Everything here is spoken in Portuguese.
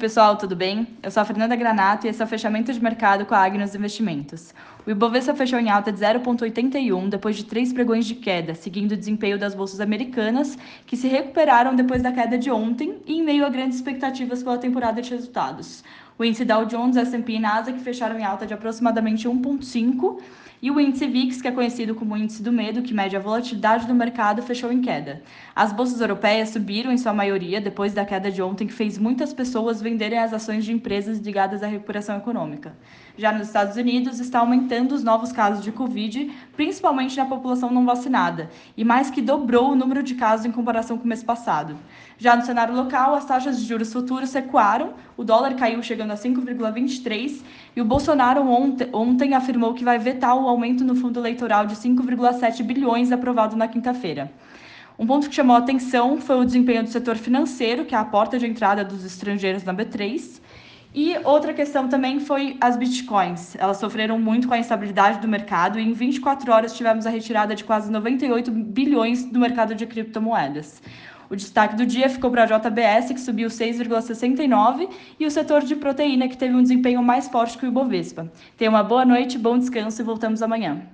pessoal, tudo bem? Eu sou a Fernanda Granato e esse é o fechamento de mercado com a Agnos Investimentos. O Ibovespa fechou em alta de 0,81 depois de três pregões de queda, seguindo o desempenho das bolsas americanas, que se recuperaram depois da queda de ontem e em meio a grandes expectativas pela temporada de resultados. O índice Dow Jones, S&P e Nasdaq fecharam em alta de aproximadamente 1,5 e o índice VIX, que é conhecido como índice do medo, que mede a volatilidade do mercado, fechou em queda. As bolsas europeias subiram em sua maioria depois da queda de ontem, que fez muitas pessoas venderem as ações de empresas ligadas à recuperação econômica. Já nos Estados Unidos, está aumentando os novos casos de Covid, principalmente na população não vacinada, e mais que dobrou o número de casos em comparação com o mês passado. Já no cenário local, as taxas de juros futuros recuaram, o dólar caiu chegando a 5,23 e o Bolsonaro ontem, ontem afirmou que vai vetar o aumento no fundo eleitoral de 5,7 bilhões aprovado na quinta-feira. Um ponto que chamou a atenção foi o desempenho do setor financeiro, que é a porta de entrada dos estrangeiros na B3. E outra questão também foi as bitcoins. Elas sofreram muito com a instabilidade do mercado e em 24 horas tivemos a retirada de quase 98 bilhões do mercado de criptomoedas. O destaque do dia ficou para a JBS, que subiu 6,69, e o setor de proteína, que teve um desempenho mais forte que o Ibovespa. Tenha uma boa noite, bom descanso e voltamos amanhã.